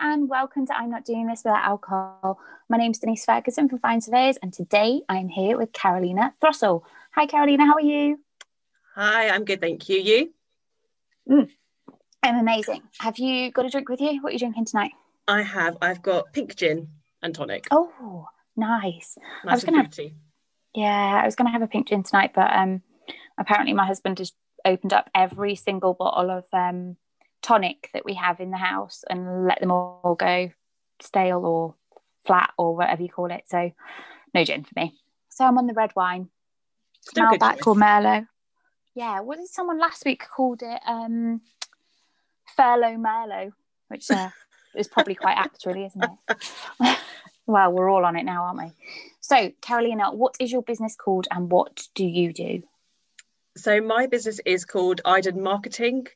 and welcome to I'm Not Doing This Without Alcohol. My name's Denise Ferguson from Fine Surveyors, and today I'm here with Carolina Throssell. Hi, Carolina, how are you? Hi, I'm good, thank you. You? Mm, I'm amazing. Have you got a drink with you? What are you drinking tonight? I have. I've got pink gin and tonic. Oh, nice. nice I was gonna have, yeah, I was gonna have a pink gin tonight, but um, apparently my husband has opened up every single bottle of um tonic that we have in the house and let them all go stale or flat or whatever you call it. So no gin for me. So I'm on the red wine. Malbec or Merlot. Yeah, what did someone last week called it? Um Furlough Merlot, which uh, is probably quite apt, really, isn't it? well, we're all on it now, aren't we? So, Carolina, what is your business called and what do you do? So, my business is called Iden Marketing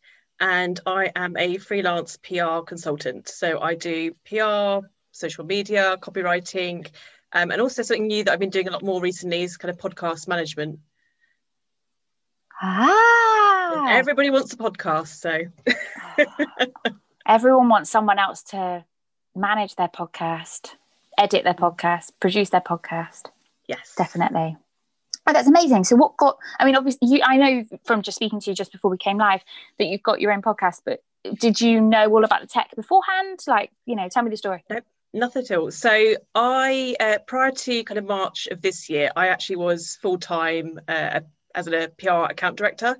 and I am a freelance PR consultant. So I do PR, social media, copywriting, um, and also something new that I've been doing a lot more recently is kind of podcast management. Ah, everybody wants a podcast, so everyone wants someone else to manage their podcast, edit their podcast, produce their podcast. Yes, definitely. Oh, that's amazing. So, what got? I mean, obviously, you. I know from just speaking to you just before we came live that you've got your own podcast. But did you know all about the tech beforehand? Like, you know, tell me the story. Nope, nothing at all. So, I uh, prior to kind of March of this year, I actually was full time uh, as a PR account director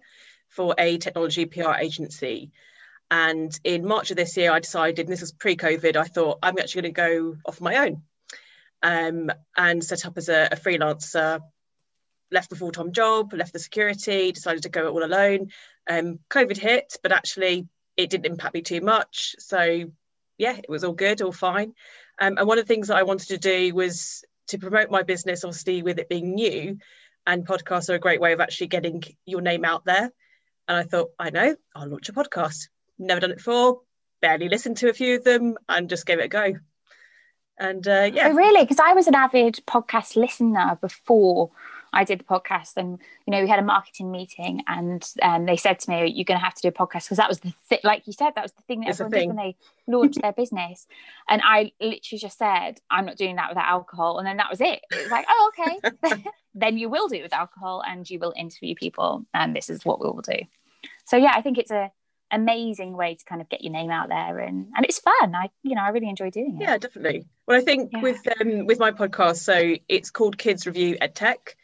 for a technology PR agency. And in March of this year, I decided, and this was pre-COVID, I thought I'm actually going to go off my own um, and set up as a, a freelancer left the full time job, left the security, decided to go it all alone. Um, COVID hit, but actually it didn't impact me too much. So yeah, it was all good, all fine. Um, and one of the things that I wanted to do was to promote my business, obviously with it being new, and podcasts are a great way of actually getting your name out there. And I thought, I know, I'll launch a podcast. Never done it before, barely listened to a few of them, and just gave it a go. And uh, yeah, oh, really, because I was an avid podcast listener before I did the podcast, and you know, we had a marketing meeting, and um, they said to me, "You're going to have to do a podcast," because that was the thing, like you said, that was the thing that it's everyone did when they launched their business. And I literally just said, "I'm not doing that without alcohol," and then that was it. It was like, "Oh, okay." then you will do it with alcohol, and you will interview people, and this is what we will do. So yeah, I think it's a amazing way to kind of get your name out there and and it's fun i you know i really enjoy doing it yeah definitely well i think yeah. with um with my podcast so it's called kids review ed tech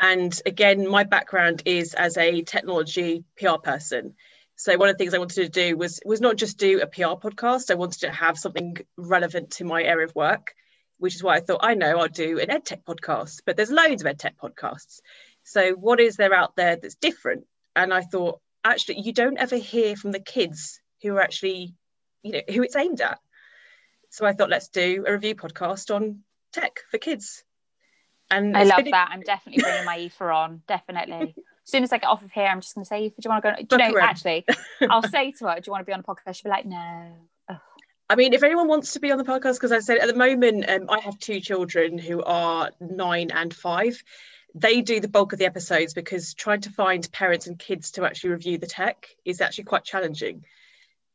and again, my background is as a technology PR person. So one of the things I wanted to do was was not just do a PR podcast. I wanted to have something relevant to my area of work, which is why I thought I know I'll do an edtech podcast. But there's loads of edtech podcasts. So what is there out there that's different? And I thought actually you don't ever hear from the kids who are actually, you know, who it's aimed at. So I thought let's do a review podcast on tech for kids. And I love that. I'm definitely bringing my Aoife on. Definitely. As soon as I get off of here, I'm just going to say, do you want to go? Do you know, actually, I'll say to her, do you want to be on a podcast? She'll be like, no. Ugh. I mean, if anyone wants to be on the podcast, because I said at the moment, um, I have two children who are nine and five. They do the bulk of the episodes because trying to find parents and kids to actually review the tech is actually quite challenging.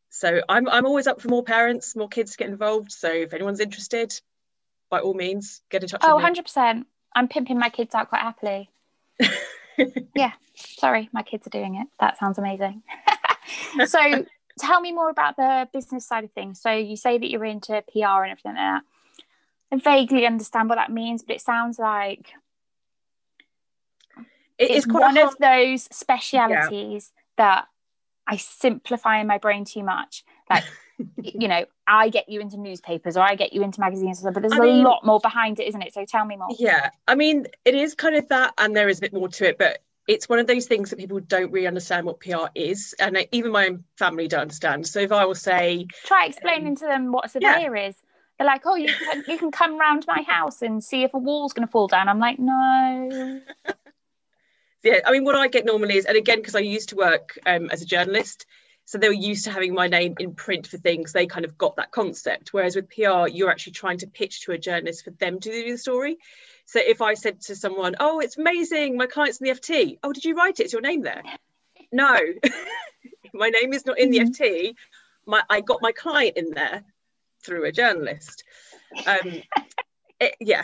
So I'm, I'm always up for more parents, more kids to get involved. So if anyone's interested, by all means, get in touch oh, 100%. I'm pimping my kids out quite happily. yeah, sorry, my kids are doing it. That sounds amazing. so, tell me more about the business side of things. So, you say that you're into PR and everything like that. I vaguely understand what that means, but it sounds like it it's one of those specialities yeah. that I simplify in my brain too much. Like you know, I get you into newspapers or I get you into magazines, but there's I a mean, lot more behind it, isn't it? So tell me more. Yeah, I mean, it is kind of that, and there is a bit more to it, but it's one of those things that people don't really understand what PR is, and even my own family don't understand. So if I will say, try explaining um, to them what a surveyor yeah. is. They're like, oh, you can, you can come round my house and see if a wall's going to fall down. I'm like, no. yeah, I mean, what I get normally is, and again, because I used to work um, as a journalist, so they were used to having my name in print for things they kind of got that concept whereas with pr you're actually trying to pitch to a journalist for them to do the story so if i said to someone oh it's amazing my client's in the ft oh did you write it it is your name there no my name is not in the mm-hmm. ft my i got my client in there through a journalist. Um, it, yeah.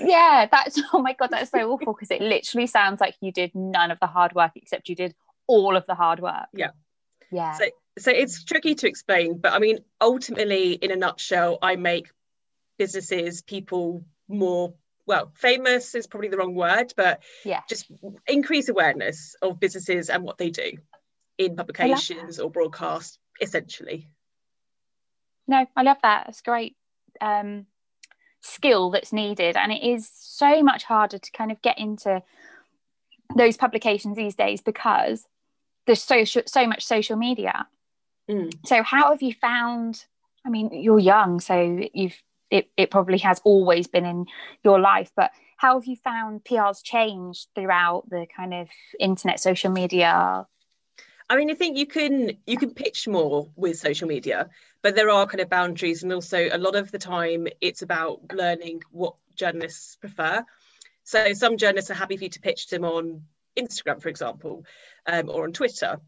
yeah, that's oh my god, that's so awful because it literally sounds like you did none of the hard work except you did all of the hard work. Yeah. Yeah. So so it's tricky to explain, but I mean ultimately in a nutshell, I make businesses, people more well, famous is probably the wrong word, but yeah, just increase awareness of businesses and what they do in publications or broadcast, essentially. No, I love that. It's great um, skill that's needed, and it is so much harder to kind of get into those publications these days because there's so so much social media. Mm. So, how have you found? I mean, you're young, so you've it, it probably has always been in your life but how have you found pr's changed throughout the kind of internet social media I mean, I think you can you can pitch more with social media, but there are kind of boundaries, and also a lot of the time it's about learning what journalists prefer. So some journalists are happy for you to pitch them on Instagram, for example, um, or on Twitter,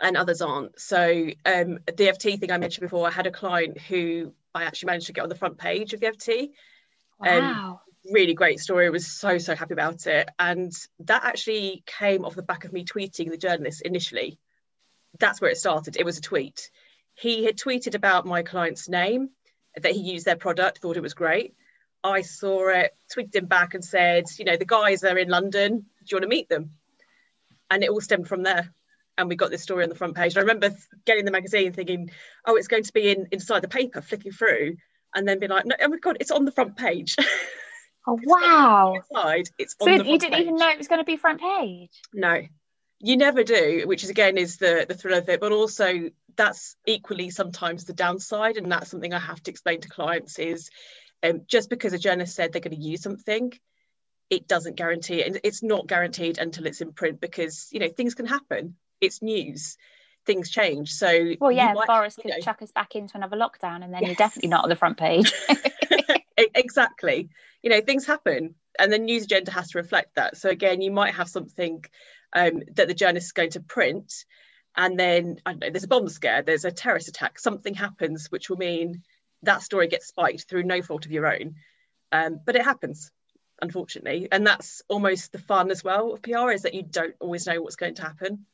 and others aren't. So um, the FT thing I mentioned before, I had a client who I actually managed to get on the front page of the FT. Um, wow. Um, really great story. I was so, so happy about it. And that actually came off the back of me tweeting the journalist initially. That's where it started. It was a tweet. He had tweeted about my client's name, that he used their product, thought it was great. I saw it, tweeted him back and said, you know, the guys are in London. Do you want to meet them? And it all stemmed from there and we got this story on the front page. And I remember getting the magazine thinking, oh, it's going to be in inside the paper, flicking through, and then be like, no, oh my god, it's on the front page. Oh wow! Inside, it's so you didn't page. even know it was going to be front page. No, you never do. Which is again is the the thrill of it, but also that's equally sometimes the downside, and that's something I have to explain to clients is. Um, just because a journalist said they're going to use something, it doesn't guarantee. And it's not guaranteed until it's in print because you know things can happen it's news things change so well yeah might, boris could know. chuck us back into another lockdown and then yes. you're definitely not on the front page exactly you know things happen and the news agenda has to reflect that so again you might have something um, that the journalist is going to print and then i don't know there's a bomb scare there's a terrorist attack something happens which will mean that story gets spiked through no fault of your own um, but it happens unfortunately and that's almost the fun as well of pr is that you don't always know what's going to happen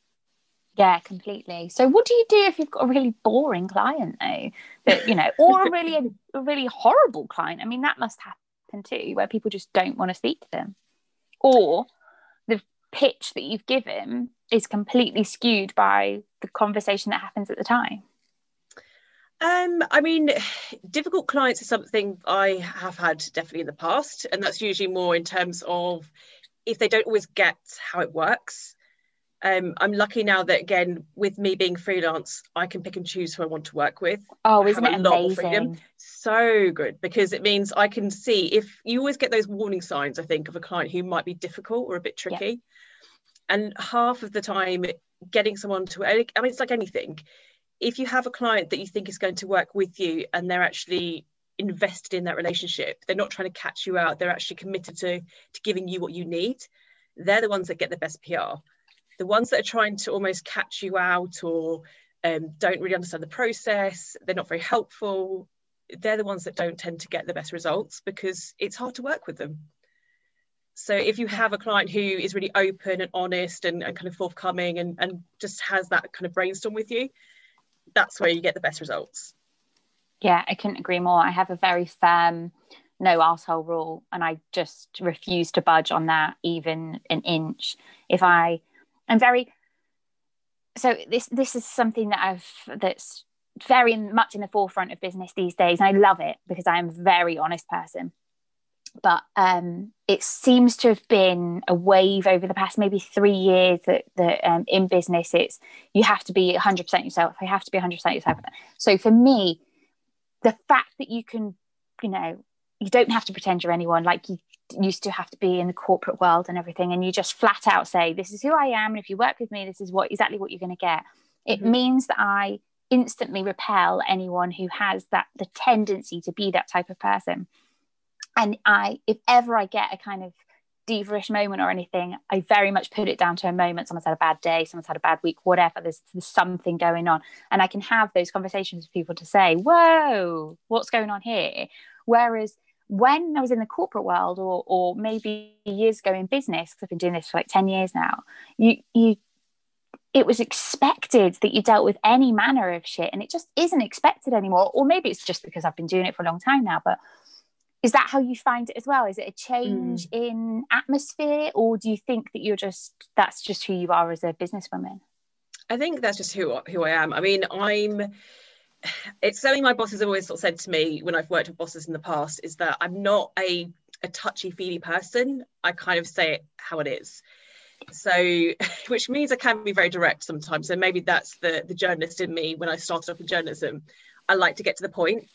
yeah, completely. So, what do you do if you've got a really boring client, though? That you know, or a really a, really horrible client? I mean, that must happen too, where people just don't want to speak to them, or the pitch that you've given is completely skewed by the conversation that happens at the time. Um, I mean, difficult clients is something I have had definitely in the past, and that's usually more in terms of if they don't always get how it works um, I'm lucky now that again, with me being freelance, I can pick and choose who I want to work with. Oh, isn't it amazing? So good because it means I can see if you always get those warning signs. I think of a client who might be difficult or a bit tricky, yeah. and half of the time, getting someone to I mean, it's like anything. If you have a client that you think is going to work with you and they're actually invested in that relationship, they're not trying to catch you out. They're actually committed to to giving you what you need. They're the ones that get the best PR the ones that are trying to almost catch you out or um, don't really understand the process, they're not very helpful, they're the ones that don't tend to get the best results because it's hard to work with them. So if you have a client who is really open and honest and, and kind of forthcoming and, and just has that kind of brainstorm with you, that's where you get the best results. Yeah, I couldn't agree more. I have a very firm no asshole rule and I just refuse to budge on that even an inch. If I I'm very so this this is something that I've that's very much in the forefront of business these days, and I love it because I am a very honest person. But um, it seems to have been a wave over the past maybe three years that, that um, in business it's you have to be 100% yourself. You have to be 100% yourself. So for me, the fact that you can, you know, you don't have to pretend you're anyone. Like you used to have to be in the corporate world and everything and you just flat out say this is who i am and if you work with me this is what exactly what you're going to get it mm-hmm. means that i instantly repel anyone who has that the tendency to be that type of person and i if ever i get a kind of diva-ish moment or anything. I very much put it down to a moment. Someone's had a bad day, someone's had a bad week, whatever. There's, there's something going on. And I can have those conversations with people to say, whoa, what's going on here? Whereas when I was in the corporate world or or maybe years ago in business, because I've been doing this for like 10 years now, you you it was expected that you dealt with any manner of shit and it just isn't expected anymore. Or maybe it's just because I've been doing it for a long time now, but is that how you find it as well? Is it a change mm. in atmosphere, or do you think that you're just that's just who you are as a businesswoman? I think that's just who who I am. I mean, I'm. It's something my bosses have always sort of said to me when I've worked with bosses in the past is that I'm not a a touchy feely person. I kind of say it how it is. So, which means I can be very direct sometimes. And maybe that's the the journalist in me when I started off in journalism. I like to get to the point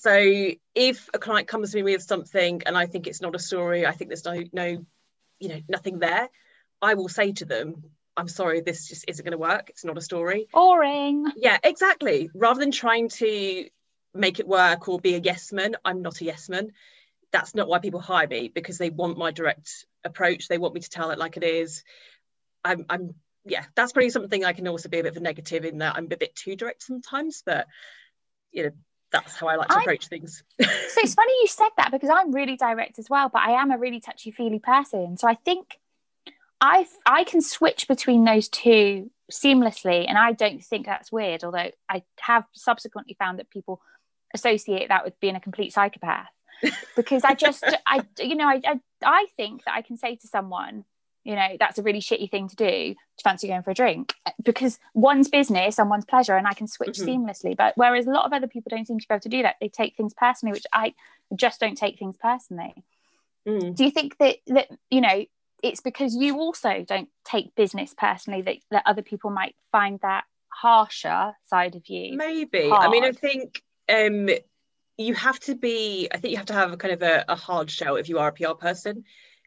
so if a client comes to me with something and I think it's not a story, I think there's no no, you know, nothing there, I will say to them, I'm sorry, this just isn't going to work. It's not a story. Boring. Yeah, exactly. Rather than trying to make it work or be a yes man, I'm not a yes man. That's not why people hire me because they want my direct approach. They want me to tell it like it is. I'm, I'm yeah, that's probably something I can also be a bit of a negative in that I'm a bit too direct sometimes, but you know, that's how I like to I, approach things. so it's funny you said that because I'm really direct as well, but I am a really touchy feely person. So I think I I can switch between those two seamlessly, and I don't think that's weird. Although I have subsequently found that people associate that with being a complete psychopath because I just I you know I, I I think that I can say to someone you know that's a really shitty thing to do to fancy going for a drink because one's business and one's pleasure and i can switch mm-hmm. seamlessly but whereas a lot of other people don't seem to be able to do that they take things personally which i just don't take things personally mm. do you think that that you know it's because you also don't take business personally that, that other people might find that harsher side of you maybe hard? i mean i think um you have to be i think you have to have a kind of a, a hard shell if you are a pr person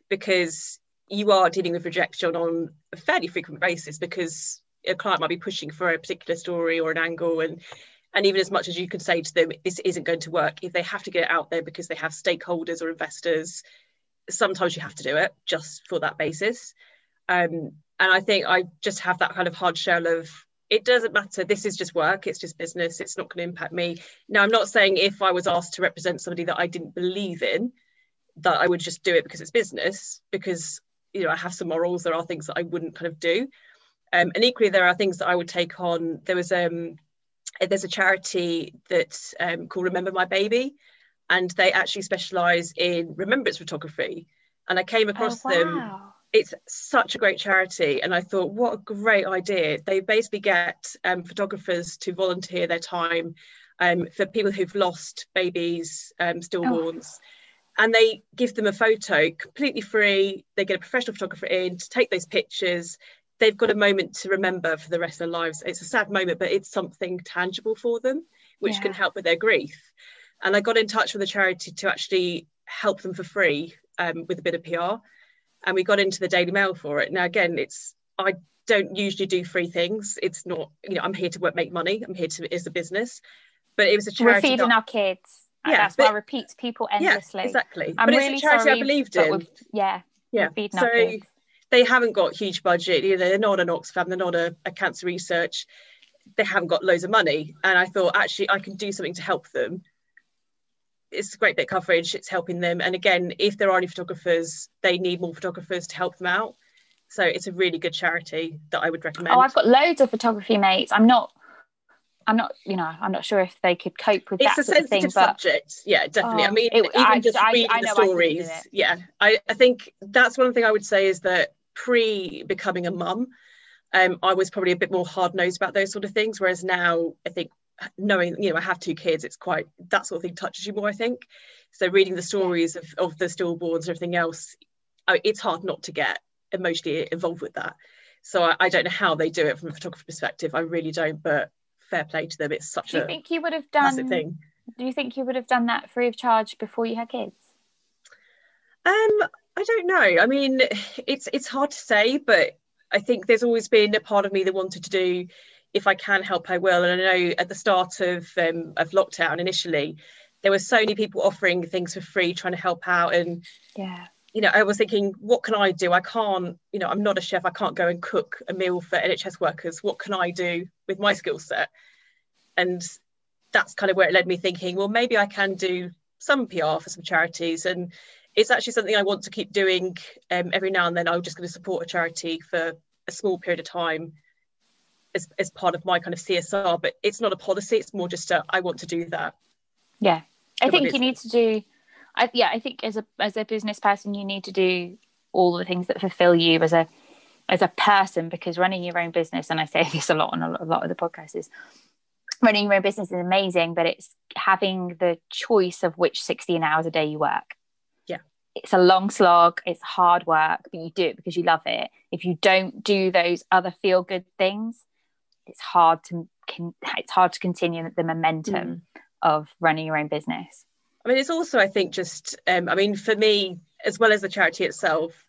because you are dealing with rejection on a fairly frequent basis because a client might be pushing for a particular story or an angle and and even as much as you could say to them this isn't going to work if they have to get it out there because they have stakeholders or investors sometimes you have to do it just for that basis. Um, and i think i just have that kind of hard shell of it doesn't matter. This is just work. It's just business. It's not going to impact me. Now i'm not saying if i was asked to represent somebody that i didn't believe in that i would just do it because it's business because you know I have some morals. There are things that I wouldn't kind of do, um, and equally there are things that I would take on. There was um there's a charity that um, called Remember My Baby, and they actually specialise in remembrance photography. And I came across oh, wow. them. It's such a great charity, and I thought, what a great idea! They basically get um, photographers to volunteer their time um, for people who've lost babies, um, stillborns. Oh and they give them a photo completely free. They get a professional photographer in to take those pictures. They've got a moment to remember for the rest of their lives. It's a sad moment, but it's something tangible for them, which yeah. can help with their grief. And I got in touch with a charity to actually help them for free um, with a bit of PR. And we got into the Daily Mail for it. Now, again, it's I don't usually do free things. It's not, you know, I'm here to work, make money. I'm here to as a business. But it was a charity. We're feeding that, our kids yeah, that's but, why I repeat to people endlessly. Yeah, exactly. I'm but really it's a charity sorry, I believed in. Yeah, yeah. So they haven't got huge budget. You know, they're not an Oxfam. They're not a, a cancer research. They haven't got loads of money. And I thought actually I can do something to help them. It's a great bit of coverage. It's helping them. And again, if there are any photographers, they need more photographers to help them out. So it's a really good charity that I would oh, recommend. Oh, I've got loads of photography mates. I'm not I'm not, you know, I'm not sure if they could cope with it's that a sensitive thing, subject. Yeah, definitely. Oh, I mean, it, even I, just I, reading I, the stories. Yeah, I, I think that's one thing I would say is that pre becoming a mum, um, I was probably a bit more hard nosed about those sort of things. Whereas now, I think knowing, you know, I have two kids, it's quite that sort of thing touches you more. I think. So reading the stories of of the stillborns and everything else, it's hard not to get emotionally involved with that. So I, I don't know how they do it from a photography perspective. I really don't, but fair play to them. It's such do you a think you would have done thing. Do you think you would have done that free of charge before you had kids? Um, I don't know. I mean, it's it's hard to say, but I think there's always been a part of me that wanted to do. If I can help, I will. And I know at the start of um, of lockdown initially, there were so many people offering things for free, trying to help out, and yeah, you know, I was thinking, what can I do? I can't, you know, I'm not a chef. I can't go and cook a meal for NHS workers. What can I do with my skill set? And that's kind of where it led me thinking, well, maybe I can do some PR for some charities. And it's actually something I want to keep doing um, every now and then. I'm just going to support a charity for a small period of time as, as part of my kind of CSR, but it's not a policy. It's more just a, I want to do that. Yeah. I think you need to do I, yeah, I think as a as a business person, you need to do all the things that fulfill you as a as a person because running your own business, and I say this a lot on a lot of the podcasts, is running your own business is amazing, but it's having the choice of which 16 hours a day you work. Yeah. It's a long slog, it's hard work, but you do it because you love it. If you don't do those other feel good things, it's hard to it's hard to continue the momentum mm. of running your own business. I mean, it's also, I think, just, um, I mean, for me, as well as the charity itself,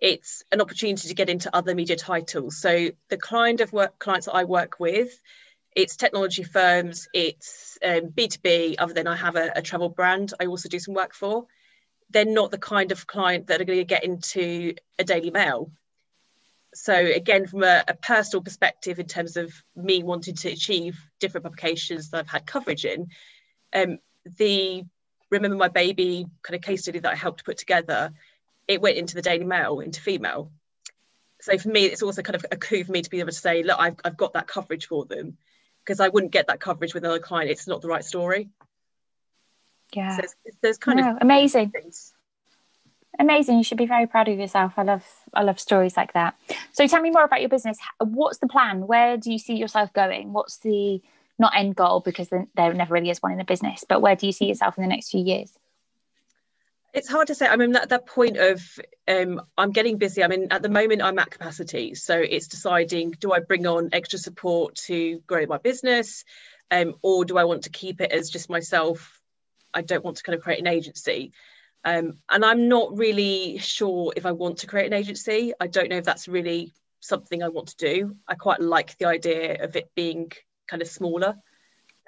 it's an opportunity to get into other media titles. So the kind of work clients that I work with, it's technology firms, it's um, B2B, other than I have a, a, travel brand I also do some work for. They're not the kind of client that are going to get into a Daily Mail. So again, from a, a personal perspective, in terms of me wanting to achieve different publications that I've had coverage in, um, the remember my baby kind of case study that I helped put together, it went into the Daily Mail, into female. So for me, it's also kind of a coup for me to be able to say, look, I've, I've got that coverage for them because I wouldn't get that coverage with another client. It's not the right story. Yeah. So there's kind no, of amazing. Things. Amazing. You should be very proud of yourself. I love I love stories like that. So tell me more about your business. What's the plan? Where do you see yourself going? What's the not end goal because there never really is one in a business, but where do you see yourself in the next few years? It's hard to say. I mean, at that point of um, I'm getting busy. I mean, at the moment I'm at capacity, so it's deciding: do I bring on extra support to grow my business, um, or do I want to keep it as just myself? I don't want to kind of create an agency. Um, and I'm not really sure if I want to create an agency. I don't know if that's really something I want to do. I quite like the idea of it being kind of smaller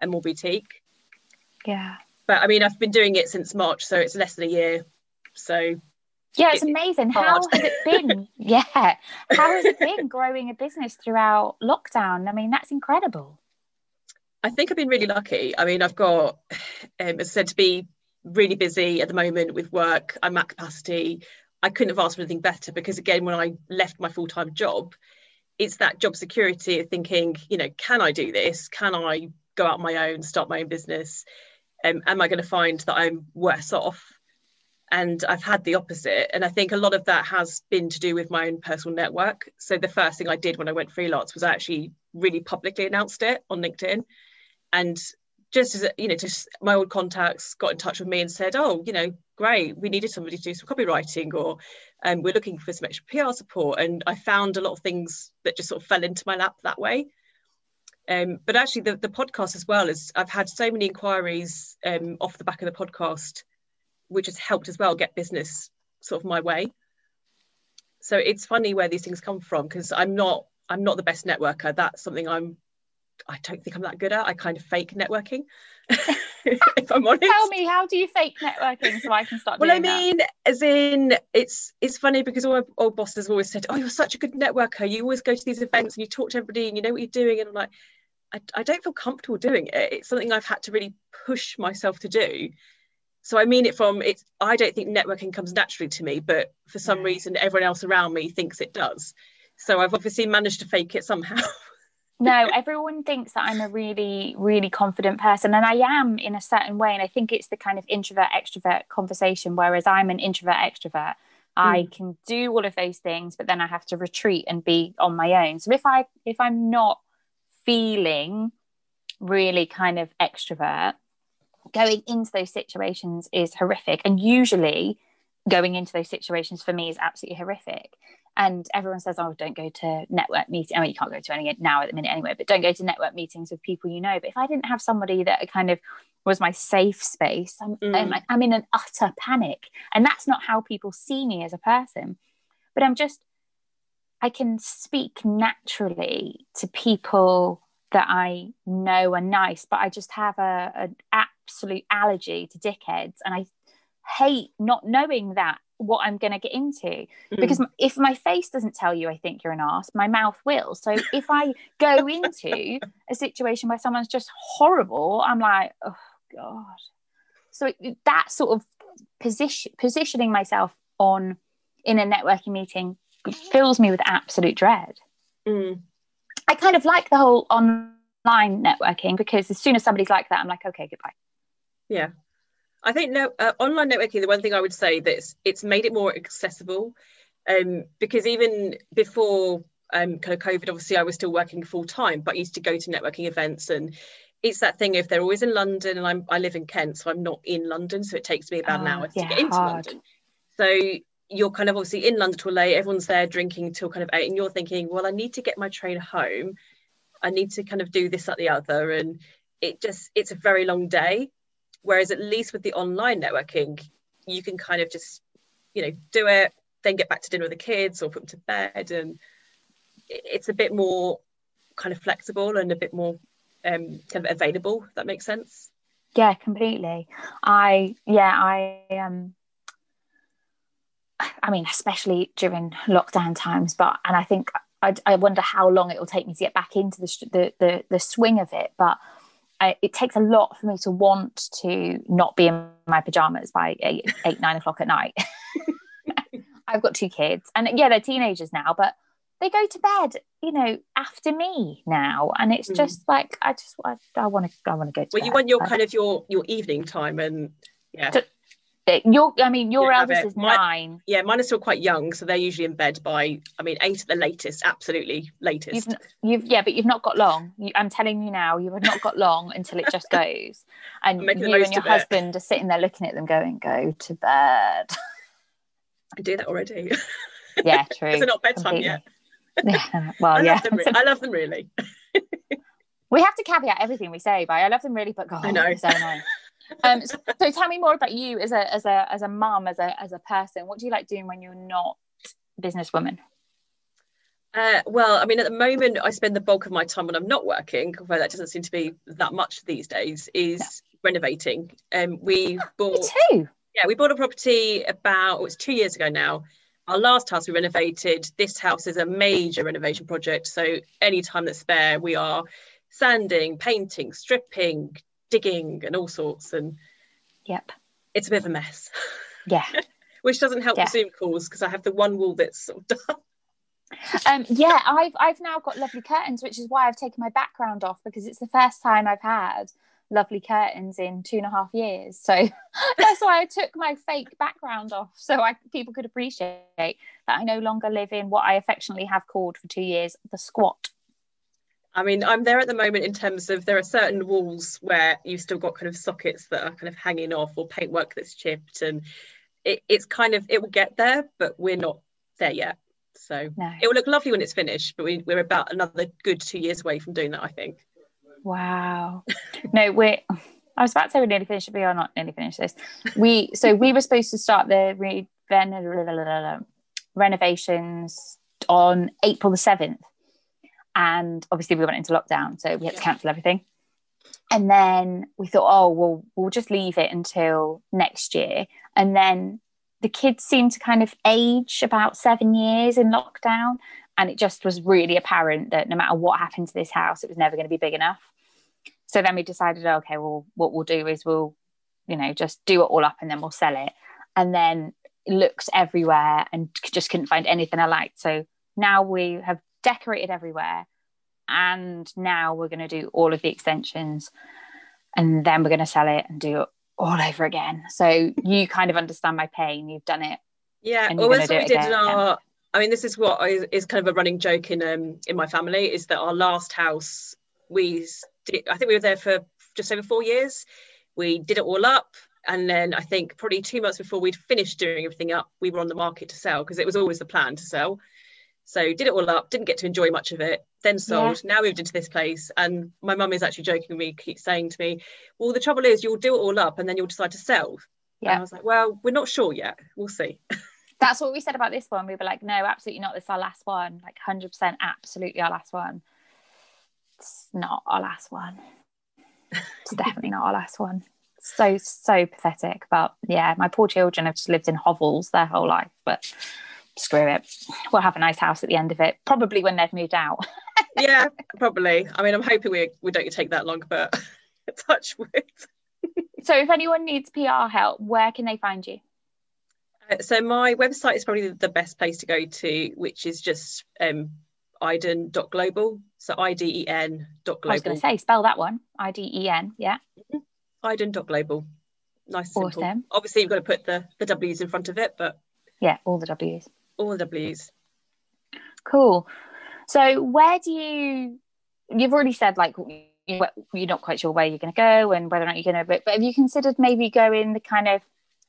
and more boutique. Yeah. But I mean, I've been doing it since March, so it's less than a year. So yeah, it's, amazing. How has it been? yeah. How has it been growing a business throughout lockdown? I mean, that's incredible. I think I've been really lucky. I mean, I've got, um, as I said, to be really busy at the moment with work. I'm at capacity. I couldn't have asked for anything better because, again, when I left my full time job, it's that job security of thinking, you know, can I do this? Can I go out on my own, start my own business? Um, am I going to find that I'm worse off? And I've had the opposite. And I think a lot of that has been to do with my own personal network. So the first thing I did when I went freelance was I actually really publicly announced it on LinkedIn. And just as you know, just my old contacts got in touch with me and said, "Oh, you know, great, we needed somebody to do some copywriting, or um, we're looking for some extra PR support." And I found a lot of things that just sort of fell into my lap that way. Um, but actually, the, the podcast as well is I've had so many inquiries um, off the back of the podcast, which has helped as well get business sort of my way. So it's funny where these things come from because I'm not I'm not the best networker. That's something I'm I don't think I'm that good at. I kind of fake networking, if I'm honest. Tell me, how do you fake networking so I can start? well, I mean, that? as in, it's it's funny because all my old bosses always said, "Oh, you're such a good networker. You always go to these events and you talk to everybody and you know what you're doing." And I'm like, I, I don't feel comfortable doing it. It's something I've had to really push myself to do. So I mean it from it's. I don't think networking comes naturally to me, but for some mm. reason, everyone else around me thinks it does. So I've obviously managed to fake it somehow. no, everyone thinks that I'm a really, really confident person, and I am in a certain way. And I think it's the kind of introvert extrovert conversation, whereas I'm an introvert extrovert. I hmm. can do all of those things, but then I have to retreat and be on my own. So if I if I'm not feeling really kind of extrovert, going into those situations is horrific. And usually going into those situations for me is absolutely horrific. And everyone says oh don't go to network meetings i mean you can't go to any now at the minute anyway but don't go to network meetings with people you know. But if i didn't have somebody that kind of was my safe space I'm, mm. I'm, I'm in an utter panic. And that's not how people see me as a person. But i'm just i can speak naturally to people that i know are nice but i just have a an absolute allergy to dickheads. And i hate not knowing that what I'm going to get into. Mm. Because if my face doesn't tell you I think you're an ass, my mouth will. So if I go into a situation where someone's just horrible, I'm like, oh god. So that sort of position positioning myself on in a networking meeting fills me with absolute dread. Mm. I kind of like the whole online networking because as soon as somebody's like that, I'm like, okay, goodbye. Yeah. I think no, uh, online networking. The one thing I would say that's it's made it more accessible, um, because even before um, kind of COVID, obviously I was still working full time, but I used to go to networking events, and it's that thing if they're always in London, and I'm I live in Kent, so I'm not in London, so it takes me about an ah, hour yeah, to get into hard. London. So you're kind of obviously in London till late, everyone's there drinking till kind of eight, and you're thinking, well, I need to get my train home, I need to kind of do this at the other, and it just it's a very long day Whereas at least with the online networking, you can kind of just, you know, do it, then get back to dinner with the kids or put them to bed. And it's a bit more kind of flexible and a bit more um, kind of available, if that makes sense. Yeah, completely. I, yeah, I, um, I mean, especially during lockdown times, but, and I think I, I wonder how long it will take me to get back into the, the, the, the swing of it. But I, it takes a lot for me to want to not be in my pajamas by eight, eight nine o'clock at night. I've got two kids, and yeah, they're teenagers now, but they go to bed, you know, after me now, and it's mm. just like I just I want to I want to go to. Well, bed, you want your kind of your your evening time, and yeah. To, your, I mean, your eldest is My, nine. Yeah, mine are still quite young, so they're usually in bed by, I mean, eight at the latest. Absolutely latest. You've, you've yeah, but you've not got long. You, I'm telling you now, you have not got long until it just goes, and you and your husband it. are sitting there looking at them, going, "Go to bed." I do that already. Yeah, true. Is it not bedtime Completely. yet? yeah. Well, I yeah. Love re- I love them really. we have to caveat everything we say by I love them really, but God, I know. So nice um, so, so, tell me more about you as a as a as a mom, as a as a person. What do you like doing when you're not businesswoman? Uh, well, I mean, at the moment, I spend the bulk of my time when I'm not working, although that doesn't seem to be that much these days. Is no. renovating. Um, we bought. Me too. Yeah, we bought a property about oh, it's two years ago now. Our last house we renovated. This house is a major renovation project. So any time that's spare, we are sanding, painting, stripping, digging and all sorts and yep. it's a bit of a mess. Yeah. Which doesn't help yeah. the zoom calls because i have the one wall that's sort of done. Um, yeah i've i've now got lovely curtains which is why i've taken my background off because it's the first time i've had lovely curtains in two and a half years. So that's why i took my fake background off so I, people could appreciate that i no longer live in what i affectionately have called for two years the squat I mean, I'm there at the moment in terms of there are certain walls where you've still got kind of sockets that are kind of hanging off or paintwork that's chipped, and it, it's kind of it will get there, but we're not there yet. So no. it will look lovely when it's finished, but we, we're about another good two years away from doing that, I think. Wow. no, we're. I was about to say we're nearly finished, but we are not nearly finished this. We so we were supposed to start the re- renovations on April the seventh and obviously we went into lockdown so we had to cancel everything. And then we thought oh well we'll just leave it until next year. And then the kids seemed to kind of age about seven years in lockdown and it just was really apparent that no matter what happened to this house it was never going to be big enough. So then we decided okay well what we'll do is we'll you know just do it all up and then we'll sell it. And then looked everywhere and just couldn't find anything i liked. So now we have decorated everywhere. And now we're going to do all of the extensions and then we're going to sell it and do it all over again. So you kind of understand my pain. You've done it. Yeah. Well, that's what we did in our. I mean, this is what is kind of a running joke in um in my family is that our last house we did, I think we were there for just over four years. We did it all up, and then I think probably two months before we'd finished doing everything up, we were on the market to sell because it was always the plan to sell. So did it all up, didn't get to enjoy much of it, then sold, yeah. now moved into this place. And my mum is actually joking with me, keeps saying to me, Well, the trouble is you'll do it all up and then you'll decide to sell. Yeah. And I was like, Well, we're not sure yet. We'll see. That's what we said about this one. We were like, no, absolutely not. This is our last one. Like 100% absolutely our last one. It's not our last one. It's definitely not our last one. so so pathetic. But yeah, my poor children have just lived in hovels their whole life. But screw it, we'll have a nice house at the end of it. Probably when they've moved out. yeah, probably. I mean, I'm hoping we we don't take that long, but touch wood. so, if anyone needs PR help, where can they find you? Uh, so my website is probably the best place to go to, which is just um, iden.global. So I-D-E-N dot global. I was going to say, spell that one. I-D-E-N, yeah. Mm-hmm. Iden.global. Nice simple. Awesome. Obviously, you've got to put the, the W's in front of it, but... Yeah, all the W's. All the blues. Cool. So where do you... You've already said, like, you're not quite sure where you're going to go and whether or not you're going to... But, but have you considered maybe going the kind of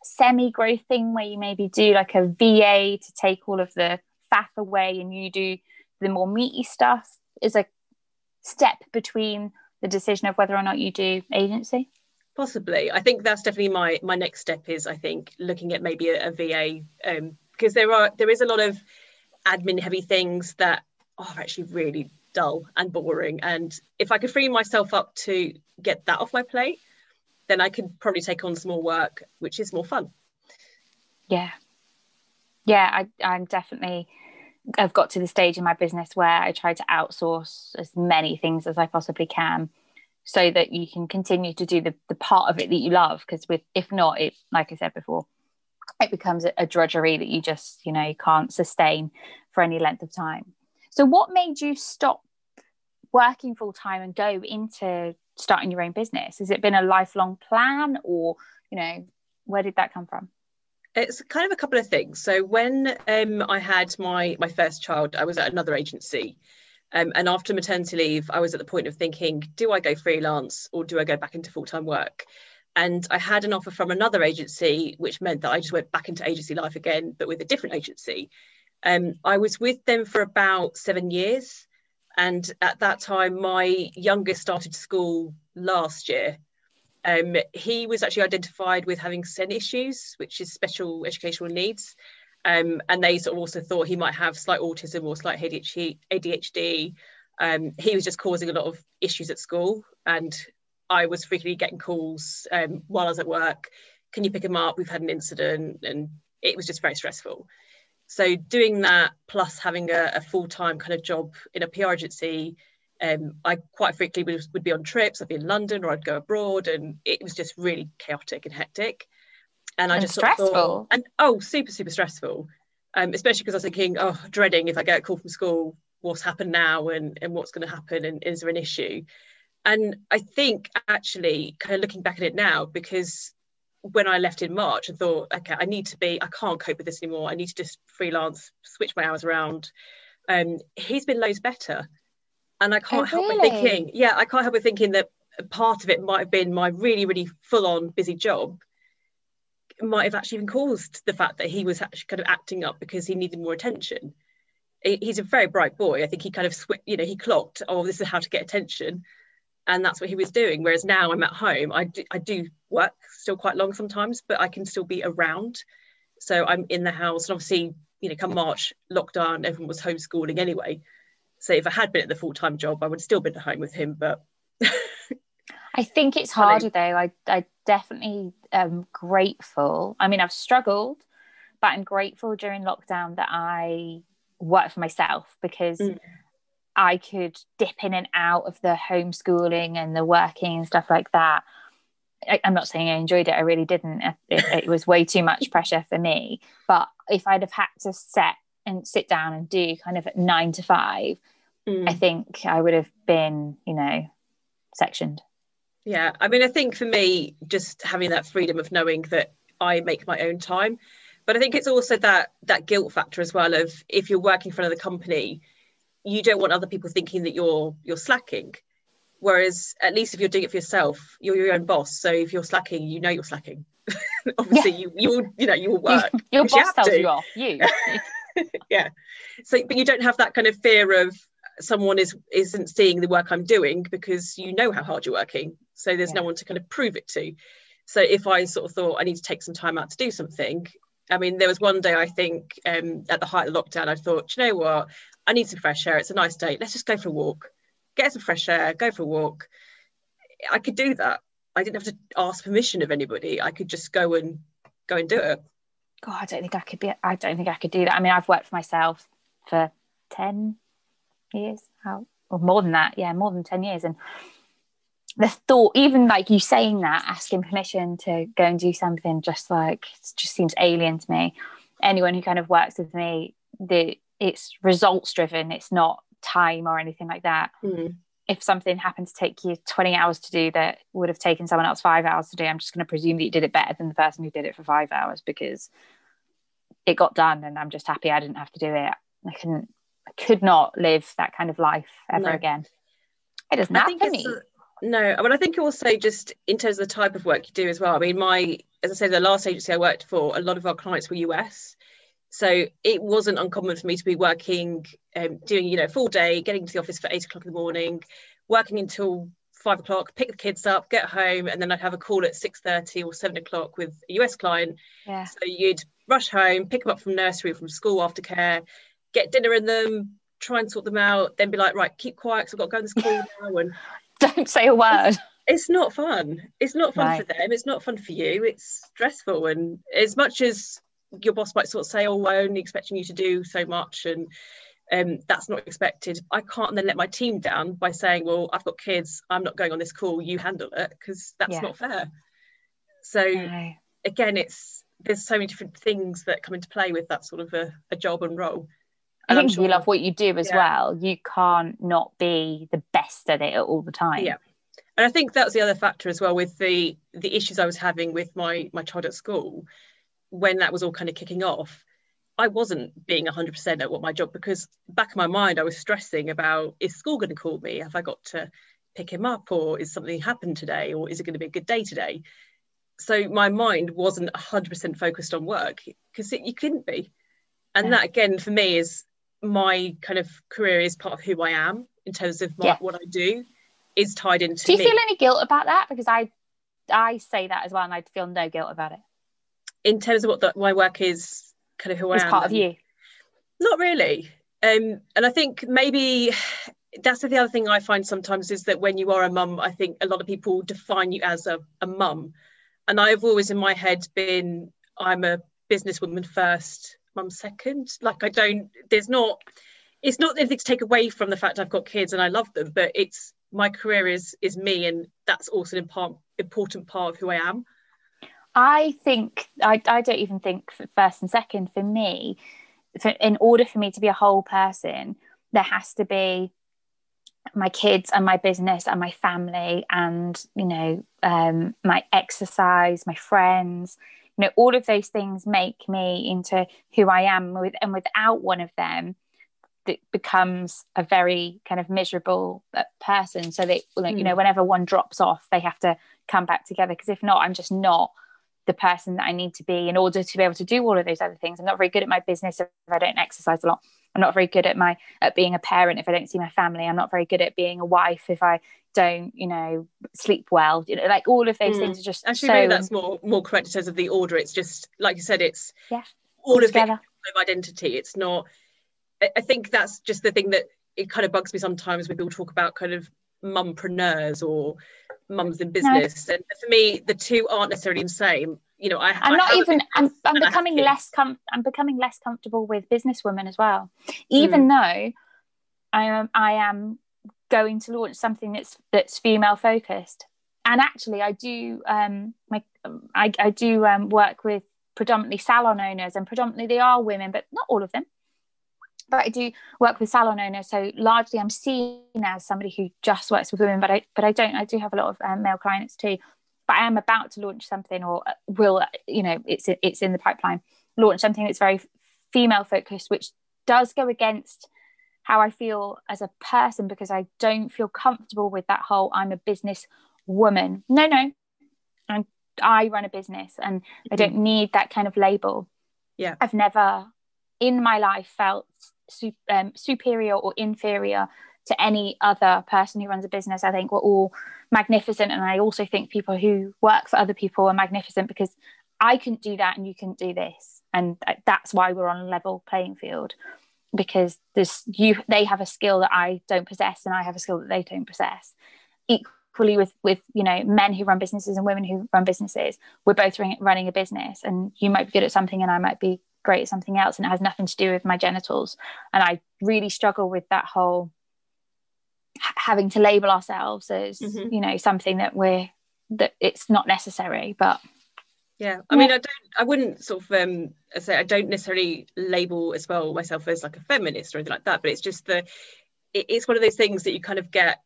semi growth thing where you maybe do like a VA to take all of the faff away and you do the more meaty stuff is a step between the decision of whether or not you do agency? Possibly. I think that's definitely my my next step is I think looking at maybe a, a VA um, because there are there is a lot of admin heavy things that are actually really dull and boring and if I could free myself up to get that off my plate then I could probably take on some more work, which is more fun. Yeah. Yeah, I, I'm definitely, I've got to the stage in my business where I try to outsource as many things as I possibly can so that you can continue to do the, the part of it that you love. Because with, if not, it, like I said before, it becomes a, drudgery that you just, you know, you can't sustain for any length of time. So what made you stop working full time and go into starting your own business? Has it been a lifelong plan or, you know, where did that come from? It's kind of a couple of things. So when um, I had my my first child, I was at another agency. Um, and after maternity leave, I was at the point of thinking, do I go freelance or do I go back into full time work? And I had an offer from another agency, which meant that I just went back into agency life again, but with a different agency. Um, I was with them for about seven years. And at that time, my youngest started school last year. Um, he was actually identified with having SEN issues, which is special educational needs. Um, and they sort of also thought he might have slight autism or slight ADHD. Um, he was just causing a lot of issues at school. And I was frequently getting calls um, while I was at work. Can you pick him up? We've had an incident. And it was just very stressful so doing that plus having a, a full-time kind of job in a PR agency, um, I quite frequently would, would, be on trips. I'd be in London or I'd go abroad, and it was just really chaotic and hectic. And I and just stressful. Thought, and oh, super super stressful, um, especially because I was thinking, oh, dreading if I get a call from school, what's happened now, and and what's going to happen, and is there an issue? And I think actually, kind of looking back at it now, because when I left in March I thought, okay, I need to be, I can't cope with this anymore. I need to just freelance, switch my hours around. Um, he's been loads better. And I can't oh, help really? but thinking, yeah, I can't help but thinking that part of it might have been my really, really full on busy job might have actually even caused the fact that he was actually kind of acting up because he needed more attention. He's a very bright boy. I think he kind of, you know, he clocked, oh, this is how to get attention and that's what he was doing. Whereas now i'm at home i do, I do work still quite long sometimes but i can still be around. So i'm in the house and obviously you know come march lockdown everyone was homeschooling anyway. So if i had been at the full-time job i would have still been at home with him but i think it's harder though. I, I definitely am grateful. I mean i've struggled but i'm grateful during lockdown that i work for myself because mm I could dip in and out of the homeschooling and the working and stuff like that. I, am not saying I enjoyed it. I really didn't. It, it, was way too much pressure for me. But if I'd have had to set and sit down and do kind of nine to five, mm. I think I would have been, you know, sectioned. Yeah, I mean, I think for me, just having that freedom of knowing that I make my own time, but I think it's also that that guilt factor as well of if you're working for another company, you don't want other people thinking that you're you're slacking. Whereas at least if you're doing it for yourself you're your own boss. So if you're slacking you know you're slacking. Obviously yeah. you you will you know you will work. Your boss you tells to. you off. You. Yeah. So but you don't have that kind of fear of someone is isn't seeing the work i'm doing because you know how hard you're working. So there's yeah. no one to kind of prove it to. So if i sort of thought i need to take some time out to do something I mean, there was one day I think um, at the height of lockdown, I thought, you know what, I need some fresh air. It's a nice day. Let's just go for a walk, get some fresh air, go for a walk. I could do that. I didn't have to ask permission of anybody. I could just go and go and do it. God, I don't think I could be. I don't think I could do that. I mean, I've worked for myself for ten years, how or more than that. Yeah, more than ten years, and the thought, even like you saying that, asking permission to go and do something, just like just seems alien to me. Anyone who kind of works with me, the it's results driven. It's not time or anything like that. Mm. If something happened to take you 20 hours to do that would have taken someone else five hours to do, I'm just going to presume that you did it better than the person who did it for five hours because it got done and I'm just happy I didn't have to do it. I couldn't, I could not live that kind of life ever no. again. It does not for me. No, but I think also just in terms of the type of work you do as well. I mean, my, as I said, the last agency I worked for, a lot of our clients were US. So it wasn't uncommon for me to be working, um, doing, you know, full day, getting to the office for eight o'clock in the morning, working until five o'clock, pick the kids up, get home, and then I'd have a call at 6.30 or seven o'clock with a US client. Yeah. So you'd rush home, pick them up from nursery, or from school, aftercare, get dinner in them, try and sort them out, then be like, right, keep quiet because I've got to go to school now. And don't say a word. It's, it's not fun. It's not fun right. for them. It's not fun for you. It's stressful. And as much as your boss might sort of say, "Oh, we're only expecting you to do so much," and um, that's not expected. I can't then let my team down by saying, "Well, I've got kids. I'm not going on this call. You handle it," because that's yeah. not fair. So no. again, it's there's so many different things that come into play with that sort of a, a job and role. And I think sure, you love what you do as yeah. well. You can't not be the best at it all the time. Yeah. And I think that was the other factor as well with the the issues I was having with my my child at school when that was all kind of kicking off, I wasn't being 100% at what my job because back in my mind I was stressing about is school going to call me? Have I got to pick him up or is something happened today or is it going to be a good day today? So my mind wasn't 100% focused on work because you couldn't be. And yeah. that again for me is my kind of career is part of who I am in terms of my, yeah. what I do is tied into Do you me. feel any guilt about that? Because I I say that as well and I feel no guilt about it in terms of what the, my work is, kind of who I am. part of you. Not really. Um, and I think maybe that's the other thing I find sometimes is that when you are a mum, I think a lot of people define you as a, a mum. And I've always in my head been, I'm a businesswoman first, mum second. Like I don't, there's not, it's not anything to take away from the fact I've got kids and I love them, but it's my career is is me, and that's also an important important part of who I am. I think I, I don't even think first and second for me. For, in order for me to be a whole person, there has to be my kids and my business and my family and you know um, my exercise, my friends. You know, all of those things make me into who I am. With and without one of them, it becomes a very kind of miserable uh, person. So that mm. you hmm. know, whenever one drops off, they have to come back together. Because if not, I'm just not the person that I need to be in order to be able to do all of those other things. I'm not very good at my business if I don't exercise a lot. I'm not very good at my at being a parent if I don't see my family. I'm not very good at being a wife if I don't, you know, sleep well. You know, like all of those mm. things are just actually so... maybe that's more more correct in terms of the order. It's just like you said, it's yeah, all, all of of identity. It's not. I think that's just the thing that it kind of bugs me sometimes when people talk about kind of mumpreneurs or mums in business. No. And for me, the two aren't necessarily the same. You know, I, I'm not even. I'm, I'm becoming less. Com- I'm becoming less comfortable with businesswomen as well. Even mm. though I am, I am going to launch something that's that's female focused. And actually, I do. Um, my, I, I do um, work with predominantly salon owners, and predominantly they are women, but not all of them but I do work with salon owners. So largely, I'm seen as somebody who just works with women, but I but I don't. I do have a lot of um, male clients too. But I am about to launch something, or uh, will you know, it's it's in the pipeline. Launch something that's very female focused, which does go against how I feel as a person because I don't feel comfortable with that whole I'm a business woman. No, no, I'm, I run a business, and I don't need that kind of label. Yeah, I've never in my life felt um, superior or inferior to any other person who runs a business. I think we're all magnificent. And I also think people who work for other people are magnificent because I couldn't do that and you couldn't do this. And that's why we're on a level playing field because this you they have a skill that I don't possess and I have a skill that they don't possess. Equally equally with with you know men who run businesses and women who run businesses we're both running a business and you might be good at something and i might be great at something else and it has nothing to do with my genitals. And i really struggle with that whole having to label ourselves as mm-hmm. you know something that we're that it's not necessary but yeah. I mean i don't i wouldn't sort of um I say i don't necessarily label as well myself as like a feminist or anything like that but it's just the it, it's one of those things that you kind of get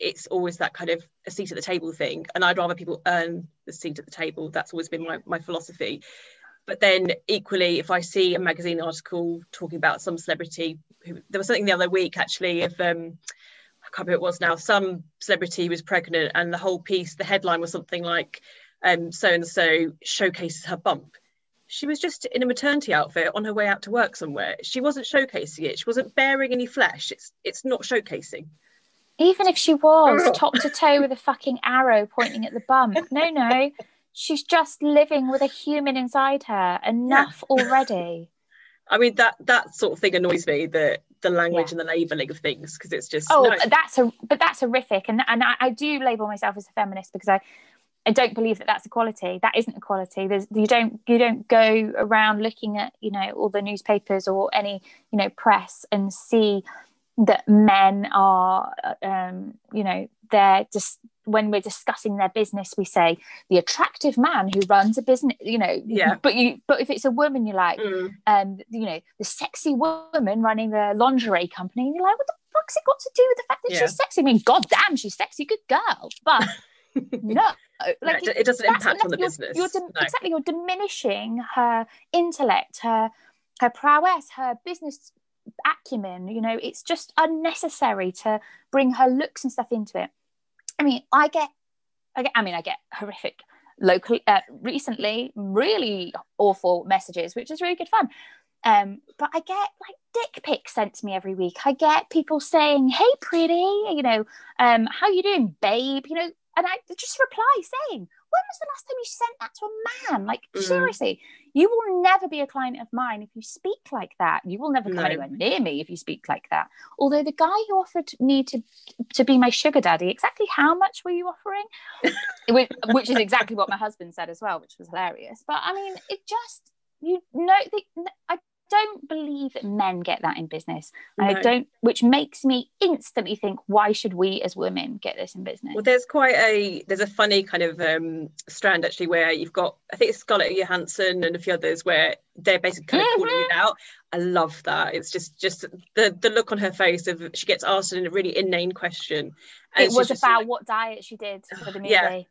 it's always that kind of a seat at the table thing. And i'd rather people earn the seat at the table. That's always been my, my philosophy but then equally if i see a magazine article talking about some celebrity who, there was something the other week actually of um i can't remember it was now some celebrity was pregnant and the whole piece the headline was something like um so and so showcases her bump. She was just in a maternity outfit on her way out to work somewhere. She wasn't showcasing it. She wasn't baring any flesh. It's it's not showcasing. Even if she was top to toe with a fucking arrow pointing at the bump. No, no. She's just living with a human inside her. Enough yeah. already. I mean that that sort of thing annoys me, the the language yeah. and the labelling of things, because it's just Oh, no. that's a but that's horrific. And and I, I do label myself as a feminist because I I don't believe that that's equality. That isn't equality. There's, you don't you don't go around looking at you know all the newspapers or any you know press and see that men are, um, you know, they're just when we're discussing their business, we say the attractive man who runs a business, you know. Yeah. But you, but if it's a woman, you're like, mm. um, you know, the sexy woman running the lingerie company, and you're like, what the fuck's it got to do with the fact that yeah. she's sexy? I mean, goddamn, she's sexy, good girl. But no, like it, it, doesn't impact on the you're, business. You're no. Exactly, you're diminishing her intellect, her her prowess, her business acumen you know it's just unnecessary to bring her looks and stuff into it. I mean i get i get i mean i get horrific locally uh, recently really awful messages which is really good fun. Um but i get like dick pics sent to me every week. I get people saying hey pretty you know um how you doing babe? You know and i just reply saying when was the last time you sent that to a man? Like, mm. seriously, you will never be a client of mine if you speak like that. You will never come no. anywhere near me if you speak like that. Although the guy who offered me to to be my sugar daddy, exactly how much were you offering? which, which is exactly what my husband said as well, which was hilarious. But I mean, it just you know, I don't believe that men get that in business. No. I don't, which makes me instantly think, why should we as women get this in business? Well, there's quite a there's a funny kind of um, strand actually where you've got I think it's Scarlett Johansson and a few others where they're basically kind of mm-hmm. calling it out. I love that. It's just just the the look on her face of she gets asked in a really inane question. it was about like, what diet she did for the movie. Yeah.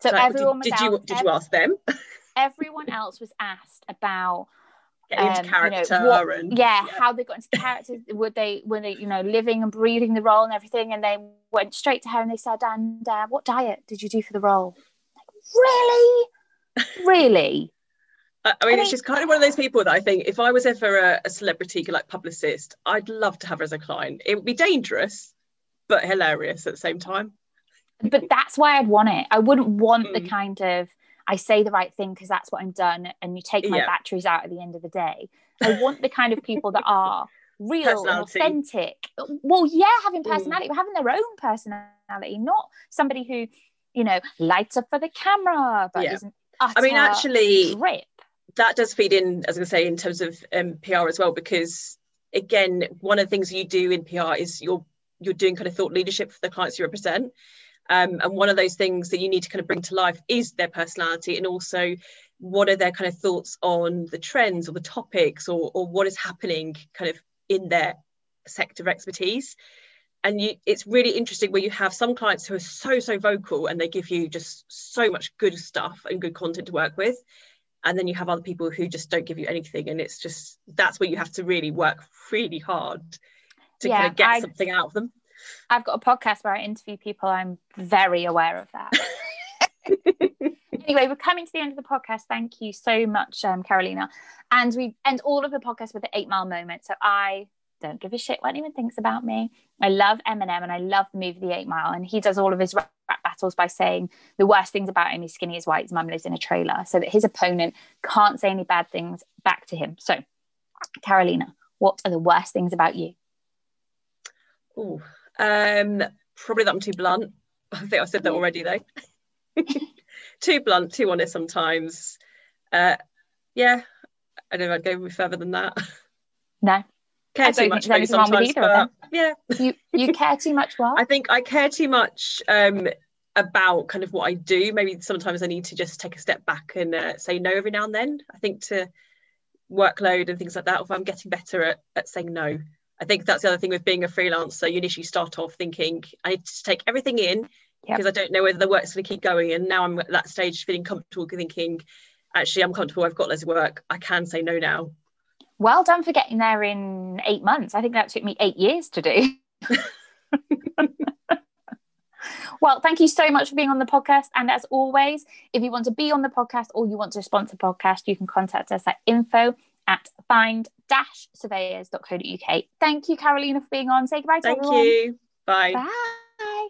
So like, everyone did, did you did you ask them? everyone else was asked about um, character you know, what, and yeah, yeah, how they got into character would they were they you know living and breathing the role and everything and they went straight to her and they said and uh, what diet did you do for the role like, really really I mean, I mean, it's just kind of one of those people that I think if I was ever a, a celebrity like publicist, I'd love to have her as a client. It would be dangerous, but hilarious at the same time. But that's why I'd want it. I wouldn't want mm. the kind of I say the right thing because that's what I'm done, and you take my yeah. batteries out at the end of the day. I want the kind of people that are real and authentic. Well, yeah, having mm. personality, mm. but having their own personality, not somebody who, you know, lights up for the camera, but yeah. isn't. I mean, actually, rip. that does feed in, as I say, in terms of um, PR as well, because again, one of the things you do in PR is you're you're doing kind of thought leadership for the clients you represent. Um, and one of those things that you need to kind of bring to life is their personality and also what are their kind of thoughts on the trends or the topics or, or what is happening kind of in their sector of expertise. And you, it's really interesting where you have some clients who are so so vocal and they give you just so much good stuff and good content to work with. And then you have other people who just don't give you anything. And it's just that's where you have to really work really hard to yeah, kind of get I, something out of them I've got a podcast where I interview people. I'm very aware of that. anyway, we're coming to the end of the podcast. Thank you so much, um, Carolina. And we end all of the podcast with the eight mile moment. So I don't give a shit what anyone thinks about me. I love Eminem and I love the movie The Eight Mile. And he does all of his rap battles by saying the worst things about him is skinny as white, his mum lives in a trailer, so that his opponent can't say any bad things back to him. So, Carolina, what are the worst things about you? Oh, um, probably that I'm too blunt. I think I said that already though. too blunt, too honest sometimes. Uh, yeah, I don't know if I'd go further than that. No. Care too much maybe sometimes, but yeah. You you care too much what? I think I care too much um, about kind of what I do. Maybe sometimes I need to just take a step back and uh, say no every now and then. I think to workload and things like that, if I'm getting better at, at saying no. I think that's the other thing with being a freelancer. You initially start off thinking, I need to take everything in because yep. I don't know whether the work's going to keep going. And now I'm at that stage feeling comfortable thinking, actually, I'm comfortable. I've got loads of work. I can say no now. Well done for getting there in eight months. I think that took me eight years to do. Well, thank you so much for being on the podcast. And as always, if you want to be on the podcast or you want to sponsor podcast, you can contact us at info at find-surveyors.co.uk. Thank you, Carolina, for being on. Say goodbye to Thank everyone. you. Bye. Bye.